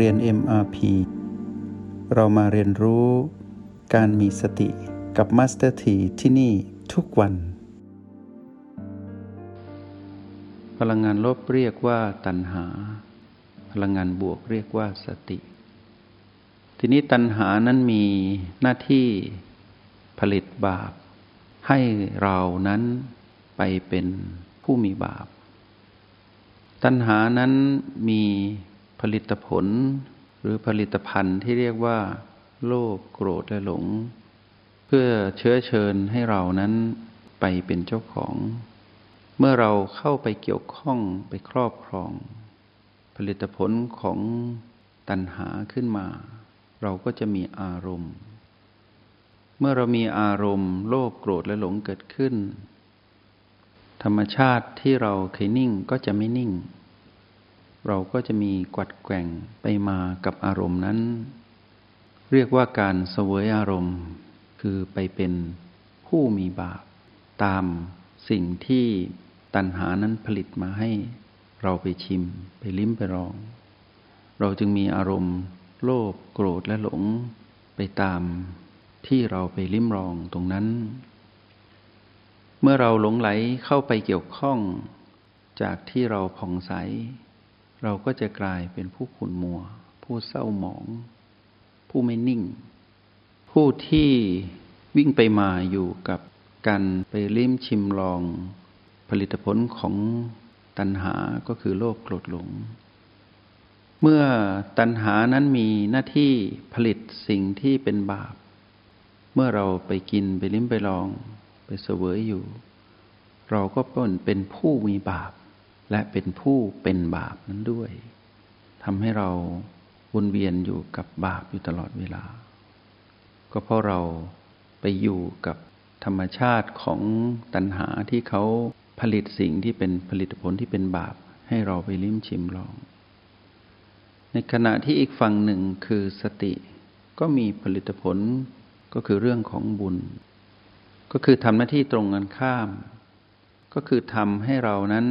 เรียน MRP เรามาเรียนรู้การมีสติกับ Master T ที่ที่นี่ทุกวัน พลังงานลบเรียกว่าตัณหา พลังงานบวกเรียกว่าสติ ทีนี้ตัณหานั้นมีหน้าที่ผลิตบาป ให้เรานั้นไปเป็นผู้มีบาป ตัณหานั้นมี ลิตผล หรือผลิตภัณฑ์ที่เรียกว่า โลภโกรธและหลง เพื่อเชื้อเชิญให้เรานั้นไปเป็นเจ้าของ เมื่อเราเข้าไปเกี่ยวข้องไปครอบครอง ผลิตผลของตัณหาขึ้นมา เราก็จะมีอารมณ์ เมื่อเรามีอารมณ์ โลภโกรธและหลงเกิดขึ้น ธรรมชาติที่เราเคยนิ่งก็จะไม่นิ่ง เราก็จะมีกวัดแกว่งไปมากับอารมณ์นั้น เรียกว่าการเสวยอารมณ์ คือไปเป็นผู้มีบาป ตามสิ่งที่ตัณหานั้นผลิตมาให้เราไปชิมไปลิ้มไปลอง เราจึงมีอารมณ์โลภโกรธและหลงไปตามที่เราไปลิ้มลองตรงนั้น เมื่อเราหลงไหลเข้าไปเกี่ยวข้อง จากที่เราผ่องใส เราก็จะกลายเป็นผู้ขุ่นมัว ผู้เศร้าหมอง ผู้ไม่นิ่ง ผู้ที่วิ่งไปมาอยู่กับการไปลิ้มชิมลอง ผลิตผลของตัณหาก็คือโลภโกรธหลง เมื่อตัณหานั้นมีหน้าที่ผลิตสิ่งที่เป็นบาป เมื่อเราไปกินไปลิ้มไปลอง ไปเสวยอยู่ เราก็เป็นผู้มีบาป และเป็นผู้เป็นบาปนั้นด้วยทำให้เราวนเวียนอยู่กับบาปอยู่ตลอดเวลา ก็เพราะเราไปอยู่กับธรรมชาติของตัณหาที่เขาผลิตสิ่งที่เป็นผลิตผลที่เป็นบาป ให้เราไปลิ้มชิมลอง ในขณะที่อีกฝั่งหนึ่งคือสติ ก็มีผลิตผลก็คือเรื่องของบุญ ก็คือทำหน้าที่ตรงกันข้าม ก็คือทำให้เรานั้น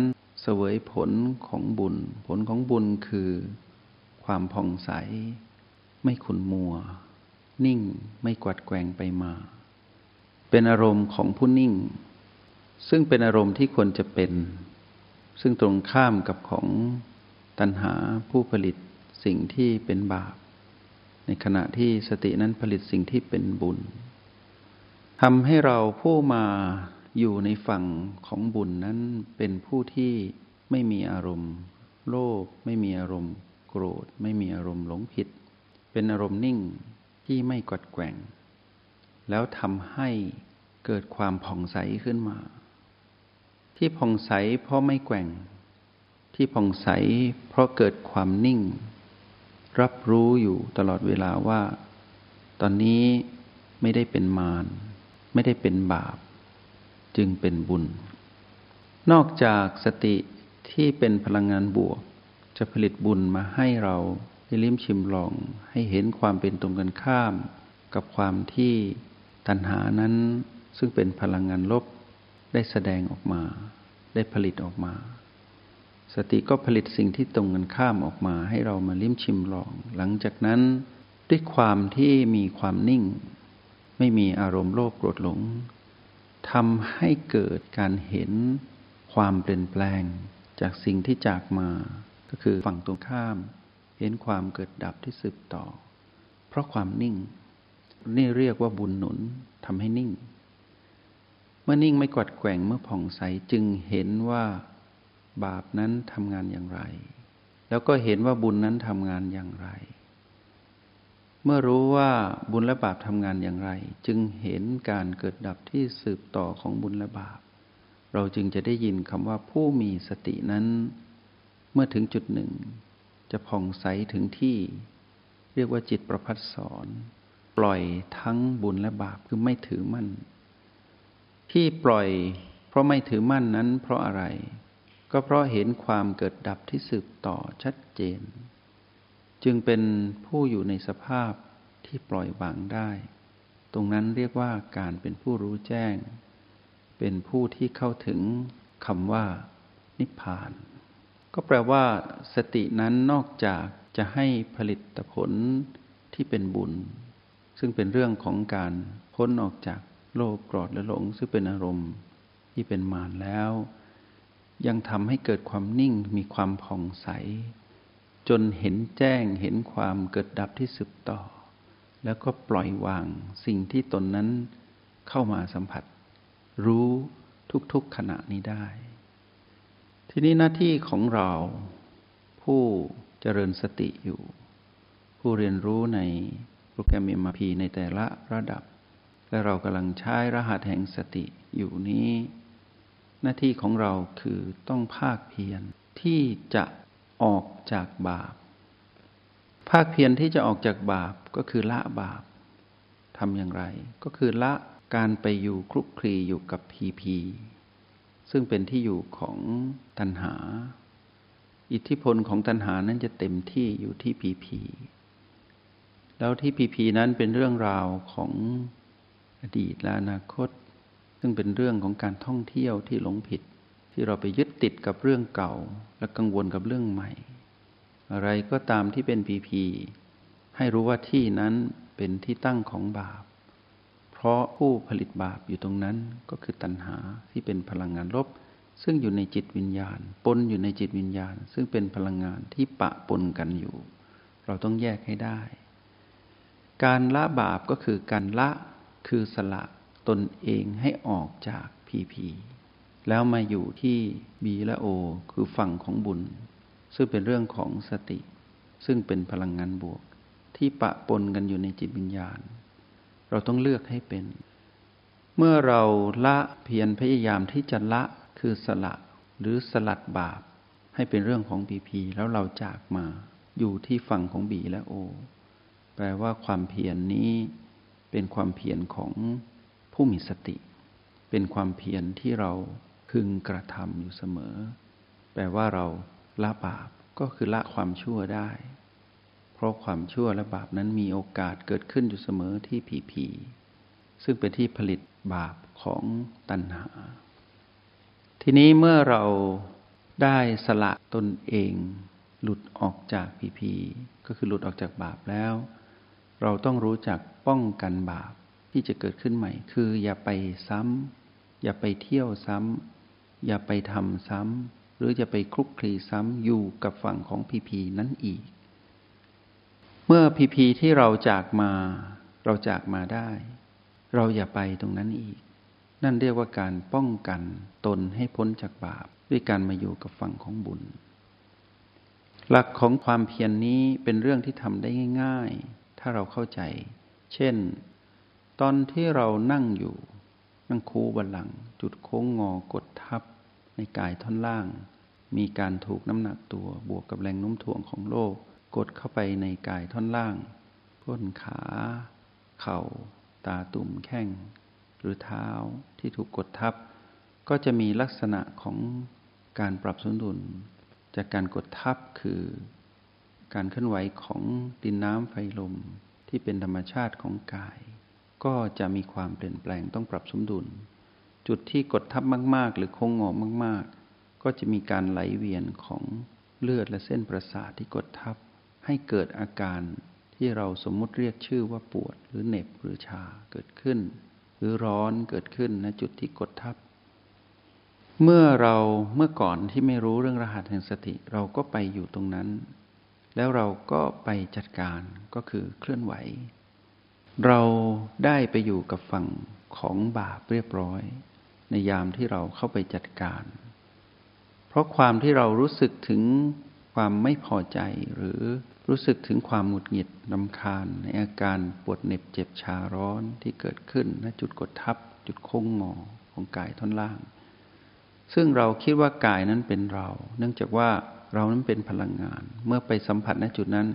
เสวยผลของบุญ ผลของบุญคือ ความผ่องใส ไม่ขุนมัว นิ่งไม่กวัดแกงไปมา เป็นอารมณ์ของผู้นิ่ง ซึ่งเป็นอารมณ์ที่ควรจะเป็น ซึ่งตรงข้ามกับของตัณหาผู้ผลิตสิ่งที่เป็นบาป ในขณะที่สตินั้นผลิตสิ่งที่เป็นบุญทำให้เราผู้มา อยู่ในฝั่งของบุญนั้นเป็นผู้ที่ไม่มีอารมณ์ โลภไม่มีอารมณ์ โกรธไม่มีอารมณ์หลงผิด เป็นอารมณ์นิ่งที่ไม่กัดแกว่ง แล้วทำให้เกิดความผ่องใสขึ้นมา ที่ผ่องใสเพราะไม่แกว่ง ที่ผ่องใสเพราะเกิดความนิ่ง รับรู้อยู่ตลอดเวลาว่า ตอนนี้ไม่ได้เป็นมารไม่ได้เป็นบาป จึงเป็นบุญ นอกจากสติที่เป็นพลังงานบวก จะผลิตบุญมาให้เราได้ลิ้มชิมลองให้เห็นความเป็นตรงกันข้าม กับความที่ตัณหานั้นซึ่งเป็นพลังงานลบได้แสดงออกมา ได้ผลิตออกมา สติก็ผลิตสิ่งที่ตรงกันข้ามออกมา ให้เรามาลิ้มชิมลอง หลังจากนั้นด้วยความที่มีความนิ่ง ไม่มีอารมณ์โลภโกรธหลง ทำให้เกิดการเห็นความเปลี่ยนแปลง จากสิ่งที่จากมา ก็คือฝั่งตรงข้าม เห็นความเกิดดับที่สืบต่อ เพราะความนิ่ง นี่เรียกว่าบุญหนุนทำให้นิ่ง เมื่อนิ่งไม่กวัดแกว่งเมื่อผ่องใสจึงเห็นว่าบาปนั้นทำงานอย่างไร แล้วก็เห็นว่าบุญนั้นทำงานอย่างไร เมื่อรู้ว่าบุญและบาปทำงานอย่างไร จึงเห็นการเกิดดับที่สืบต่อของบุญและบาป เราจึงจะได้ยินคำว่าผู้มีสตินั้น เมื่อถึงจุดหนึ่ง จะผ่องใสถึงที่ เรียกว่าจิตประพัดสอนปล่อยทั้งบุญและบาปคือไม่ถือมั่น ที่ปล่อยเพราะไม่ถือมั่นนั้นเพราะอะไร ก็เพราะเห็นความเกิดดับที่สืบต่อชัดเจน จึงเป็นผู้อยู่ในสภาพที่ปล่อยวางได้ ตรงนั้นเรียกว่าการเป็นผู้รู้แจ้ง เป็นผู้ที่เข้าถึงคำว่า นิพพาน ก็แปลว่าสตินั้นนอกจากจะให้ผลิตผลที่เป็นบุญ ซึ่งเป็นเรื่องของการพ้นออกจากโลภโกรธและหลง ซึ่งเป็นอารมณ์ที่เป็นมารแล้ว ยังทำให้เกิดความนิ่งมีความผ่องใส จนเห็นแจ้งเห็นความเกิดดับที่สืบต่อ แล้วก็ปล่อยวางสิ่งที่ตนนั้นเข้ามาสัมผัส รู้ทุกๆขณะนี้ได้ ทีนี้หน้าที่ของเรา ผู้เจริญสติอยู่ ผู้เรียนรู้ในโปรแกรม MRP ในแต่ละระดับ และเรากำลังใช้รหัสแห่งสติอยู่นี้ หน้าที่ของเราคือต้องภาคเพียรที่จะ ออกจากบาป ภาคเพียรที่จะออกจากบาปก็คือละบาปทำอย่างไร ก็คือละการไปอยู่คลุกคลีอยู่กับพีพีซึ่งเป็นที่อยู่ของตัณหา อิทธิพลของตัณหานั้นจะเต็มที่อยู่ที่พีพีแล้วที่พีพีนั้นเป็นเรื่องราวของอดีตและอนาคต ซึ่งเป็นเรื่องของการท่องเที่ยวที่หลงผิด ที่เราไปยึดติดกับเรื่องเก่า และกังวลกับเรื่องใหม่ อะไรก็ตามที่เป็นพีพีให้รู้ว่าที่นั้นเป็นที่ตั้งของบาป เพราะผู้ผลิตบาปอยู่ตรงนั้นก็คือตัณหาที่เป็นพลังงานลบ ซึ่งอยู่ในจิตวิญญาณ ปนอยู่ในจิตวิญญาณ ซึ่งเป็นพลังงานที่ปะปนกันอยู่ เราต้องแยกให้ได้ การละบาปก็คือการละคือสละตนเองให้ออกจากพีพี แล้วมาอยู่ที่บีและโอ คือฝั่งของบุญ ซึ่งเป็นเรื่องของสติ ซึ่งเป็นพลังงานบวก ที่ปะปนกันอยู่ในจิตวิญญาณ เราต้องเลือกให้เป็น เมื่อเราละเพียรพยายามที่จะละคือสละหรือสลัดบาป ให้เป็นเรื่องของปีพีแล้วเราจากมาอยู่ที่ฝั่งของบีและโอ แปลว่าความเพียรนนี้เป็นความเพียรของผู้มีสติ เป็นความเพียรที่เรา พึงกระทำอยู่เสมอ แปลว่าเราละบาปก็คือละความชั่วได้ เพราะความชั่วและบาปนั้นมีโอกาสเกิดขึ้นอยู่เสมอที่ผีผีซึ่งเป็นที่ผลิตบาปของตัณหา ทีนี้เมื่อเราได้สละตนเอง หลุดออกจากผีผีก็คือหลุดออกจากบาปแล้ว เราต้องรู้จักป้องกันบาปที่จะเกิดขึ้นใหม่ คืออย่าไปซ้ำอย่าไปเที่ยวซ้ำ อย่าไปทำซ้ำหรือจะไปคลุกคลีซ้ำอยู่กับฝั่งของผีผีนั้นอีก เมื่อพีพีที่เราจากมา เราจากมาได้ เราอย่าไปตรงนั้นอีก นั่นเรียกว่าการป้องกันตนให้พ้นจากบาป ด้วยการมาอยู่กับฝั่งของบุญ หลักของความเพียรนนี้เป็นเรื่องที่ทำได้ง่าย ๆ ถ้าเราเข้าใจ เช่น ตอนที่เรานั่งอยู่นั่งคูบัลลัง จุดโค้งงอกดทับ ในกายท่อนล่าง มีการถูกน้ำหนักตัวบวกกับแรงโน้มถ่วงของโลก กดเข้าไปในกายท่อนล่างก้นขา เข่า ตาตุ่มแข้ง หรือเท้าที่ถูกกดทับ ก็จะมีลักษณะของการปรับสมดุล จากการกดทับคือ การเคลื่อนไหวของดินน้ำไฟลมที่เป็นธรรมชาติของกาย ก็จะมีความเปลี่ยนแปลงต้องปรับสมดุล จุดที่กดทับมาก ๆ หรือโค้งงอมาก ๆ ก็จะมีการไหลเวียนของเลือดและเส้นประสาทที่กดทับ ให้เกิดอาการที่เราสมมุติเรียกชื่อว่าปวด หรือเหน็บหรือชาเกิดขึ้น หรือร้อนเกิดขึ้นณจุดที่กดทับ เมื่อเราเมื่อก่อนที่ไม่รู้เรื่องรหัสแห่งสติเราก็ไปอยู่ตรงนั้น แล้วเราก็ไปจัดการก็คือเคลื่อนไหว เราได้ไปอยู่กับฝั่งของบาปเรียบร้อย ในยามที่เราเข้าไปจัดการ เพราะความที่เรารู้สึกถึงความไม่พอใจหรือรู้สึกถึงความหงุดหงิดลำคาญในอาการปวดเหน็บเจ็บชาร้อนที่เกิดขึ้นณจุดกดทับ จุดโค้งงอของกายท่อนล่าง ซึ่งเราคิดว่ากายนั้นเป็นเรา เนื่องจากว่าเรานั้นเป็นพลังงาน เมื่อไปสัมผัสณจุดนั้น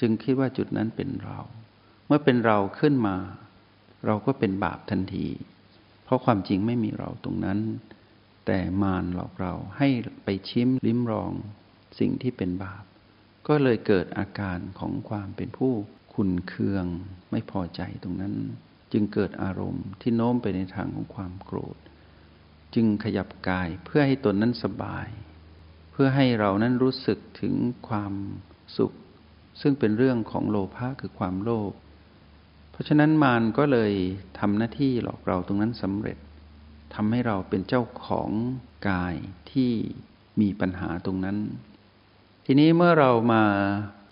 จึงคิดว่าจุดนั้นเป็นเรา เมื่อเป็นเราขึ้นมา เราก็เป็นบาปทันที เพราะความจริงไม่มีเราตรงนั้น แต่มารหลอกเราให้ไปชิมลิ้มรองสิ่งที่เป็นบาป ก็เลยเกิดอาการของความเป็นผู้ขุนเคืองไม่พอใจตรงนั้น จึงเกิดอารมณ์ที่โน้มไปในทางของความโกรธ จึงขยับกายเพื่อให้ตนนั้นสบาย เพื่อให้เรานั้นรู้สึกถึงความสุข ซึ่งเป็นเรื่องของโลภะคือความโลภ เพราะฉะนั้นมารก็เลยทำหน้าที่หลอกเราตรงนั้นสำเร็จทำให้เราเป็นเจ้าของกายที่มีปัญหาตรงนั้น ทีนี้เมื่อเรามา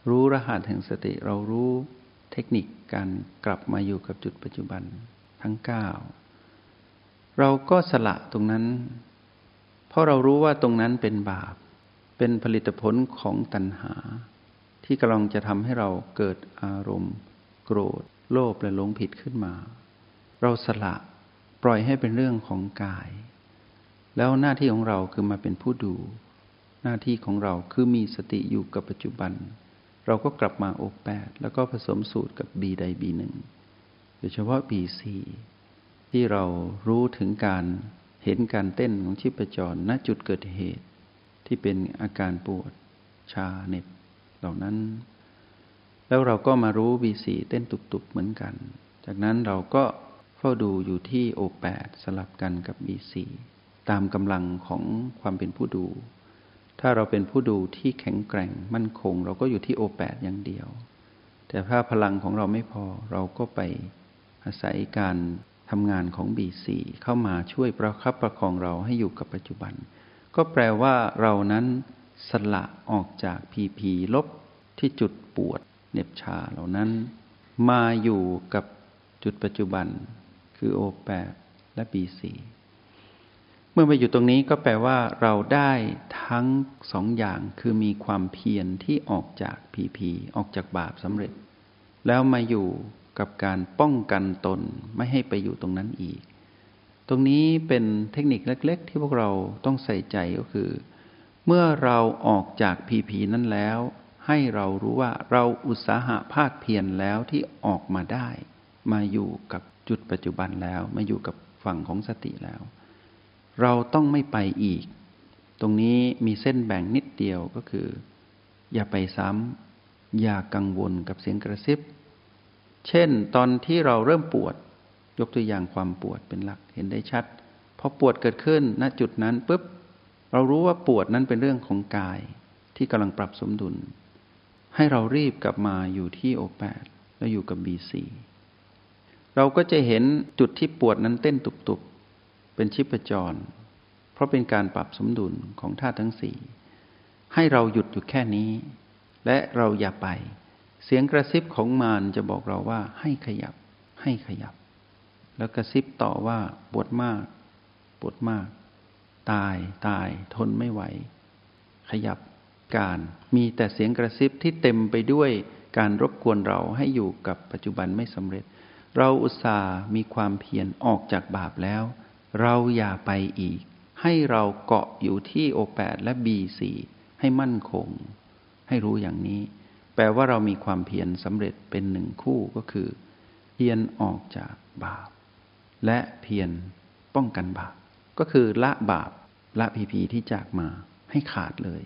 รู้รหัสแห่งสติเรารู้เทคนิคการกลับมาอยู่กับจุดปัจจุบันทั้ง 9 เราก็สละตรงนั้น เพราะเรารู้ว่าตรงนั้นเป็นบาป เป็นผลิตผลของตัณหา ที่กำลังจะทำให้เราเกิดอารมณ์ โกรธ โลภและหลงผิดขึ้นมา เราสละปล่อยให้เป็นเรื่องของกาย แล้วหน้าที่ของเราคือมาเป็นผู้ดู หน้าที่ของเราคือมีสติอยู่กับปัจจุบัน เราก็กลับมาโอแปดแล้วก็ผสมสูตรกับบีใดบีหนึ่งโดยเฉพาะบีสี่ที่เรารู้ถึงการเห็นการเต้นของชีพจรณจุดเกิดเหตุ ที่เป็นอาการปวดชาเน็บเหล่านั้น แล้วเราก็มารู้บีสีเต้นตุบๆเหมือนกัน จากนั้นเราก็เฝ้าดูอยู่ที่โอแปดสลับกันกับบีสีตามกำลังของความเป็นผู้ดู ถ้าเราเป็นผู้ดูที่แข็งแกร่งมั่นคง เราก็อยู่ที่โอแปดอย่างเดียว แต่ถ้าพลังของเราไม่พอเราก็ไปอาศัยการทำงานของบีสีเข้ามาช่วยประคับประคองเราให้อยู่กับปัจจุบัน ก็แปลว่าเรานั้นสละออกจากพีพีลบที่จุดปวด เน็บชาเหล่านั้น มาอยู่กับจุดปัจจุบัน คือโอแปดและบีสีเมื่อมาอยู่ตรงนี้ก็แปลว่าเราได้ทั้งสองอย่างคือมีความเพียรที่ออกจากพีพีออกจากบาปสำเร็จ แล้วมาอยู่กับการป้องกันตนไม่ให้ไปอยู่ตรงนั้นอีก ตรงนี้เป็นเทคนิคเล็ก ๆ ที่พวกเราต้องใส่ใจก็คือ เมื่อเราออกจากพีพีนั้นแล้ว ให้เรารู้ว่าเราอุตสาหะภาคเพียรแล้วที่ออกมาได้ มาอยู่กับจุดปัจจุบันแล้ว มาอยู่กับฝั่งของสติแล้ว เราต้องไม่ไปอีก ตรงนี้มีเส้นแบ่งนิดเดียวก็คือ อย่าไปซ้ำอย่ากังวลกับเสียงกระซิบ เช่น ตอนที่เราเริ่มปวด ยกตัวอย่างความปวดเป็นหลักเห็นได้ชัดพอปวดเกิดขึ้นณจุดนั้นปุ๊บเรารู้ว่าปวดนั้นเป็นเรื่องของกายที่กำลังปรับสมดุล ให้เรารีบกลับมาอยู่ที่โอแปดแล้วอยู่กับบีซีเราก็จะเห็นจุดที่ปวดนั้นเต้นตุบๆ เป็นชิปจร เพราะเป็นการปรับสมดุลของธาตุทั้งสี่ให้เราหยุดอยู่แค่นี้ และเราอย่าไป เสียงกระซิบของมารจะบอกเราว่าให้ขยับ ให้ขยับ แล้วกระซิบต่อว่าปวดมาก ปวดมาก ตายตายทนไม่ไหว ขยับ การ มีแต่เสียงกระซิบที่เต็มไปด้วยการรบกวนเราให้อยู่กับปัจจุบันไม่สำเร็จ เราอุตส่าห์มีความเพียรออกจากบาปแล้ว เราอย่าไปอีก ให้เราเกาะอยู่ที่โอแปดและบีสี่ให้มั่นคง ให้รู้อย่างนี้ แปลว่าเรามีความเพียรสำเร็จเป็นหนึ่งคู่ก็คือ เพียรออกจากบาป และเพียรป้องกันบาป ก็คือละบาปละพีพีที่จากมาให้ขาดเลย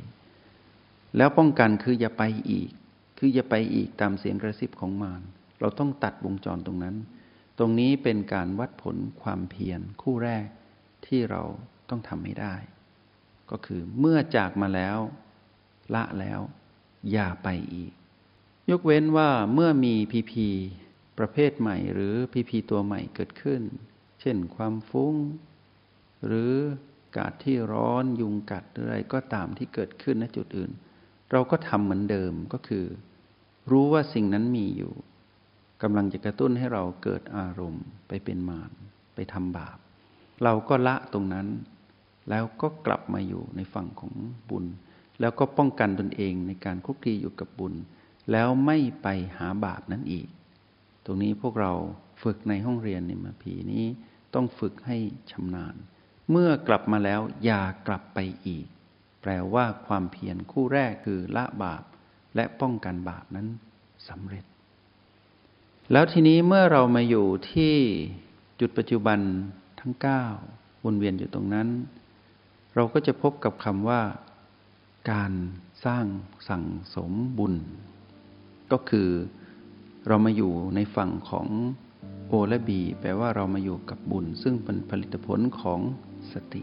แล้วป้องกันคืออย่าไปอีก คืออย่าไปอีกตามเสียงกระซิบของมารเราต้องตัดวงจรตรงนั้น ตรงนี้เป็นการวัดผลความเพียรคู่แรกที่เราต้องทำให้ได้ ก็คือเมื่อจากมาแล้ว ละแล้ว อย่าไปอีก ยกเว้นว่าเมื่อมีพีพีประเภทใหม่หรือพีพีตัวใหม่เกิดขึ้น เช่นความฟุ้ง หรือกาดที่ร้อนยุงกัดอะไรก็ตามที่เกิดขึ้นณจุดอื่น เราก็ทำเหมือนเดิมก็คือ รู้ว่าสิ่งนั้นมีอยู่กำลังจะกระตุ้นให้เราเกิดอารมณ์ไปเป็นมารไปทำบาป เราก็ละตรงนั้น แล้วก็กลับมาอยู่ในฝั่งของบุญ แล้วก็ป้องกันตนเองในการคุกคีอยู่กับบุญ แล้วไม่ไปหาบาปนั้นอีก ตรงนี้พวกเราฝึกในห้องเรียนในมาพีนี้ต้องฝึกให้ชำนาญ เมื่อกลับมาแล้วอย่ากลับไปอีก แปลว่าความเพียรคู่แรกคือละบาปและป้องกันบาปนั้นสำเร็จ แล้วทีนี้เมื่อเรามาอยู่ที่จุดปัจจุบันทั้งเก้าวนเวียนอยู่ตรงนั้น เราก็จะพบกับคำว่า การสร้างสั่งสมบุญ ก็คือเรามาอยู่ในฝั่งของโอและบี แปลว่าเรามาอยู่กับบุญ ซึ่งเป็นผลิตผลของสติ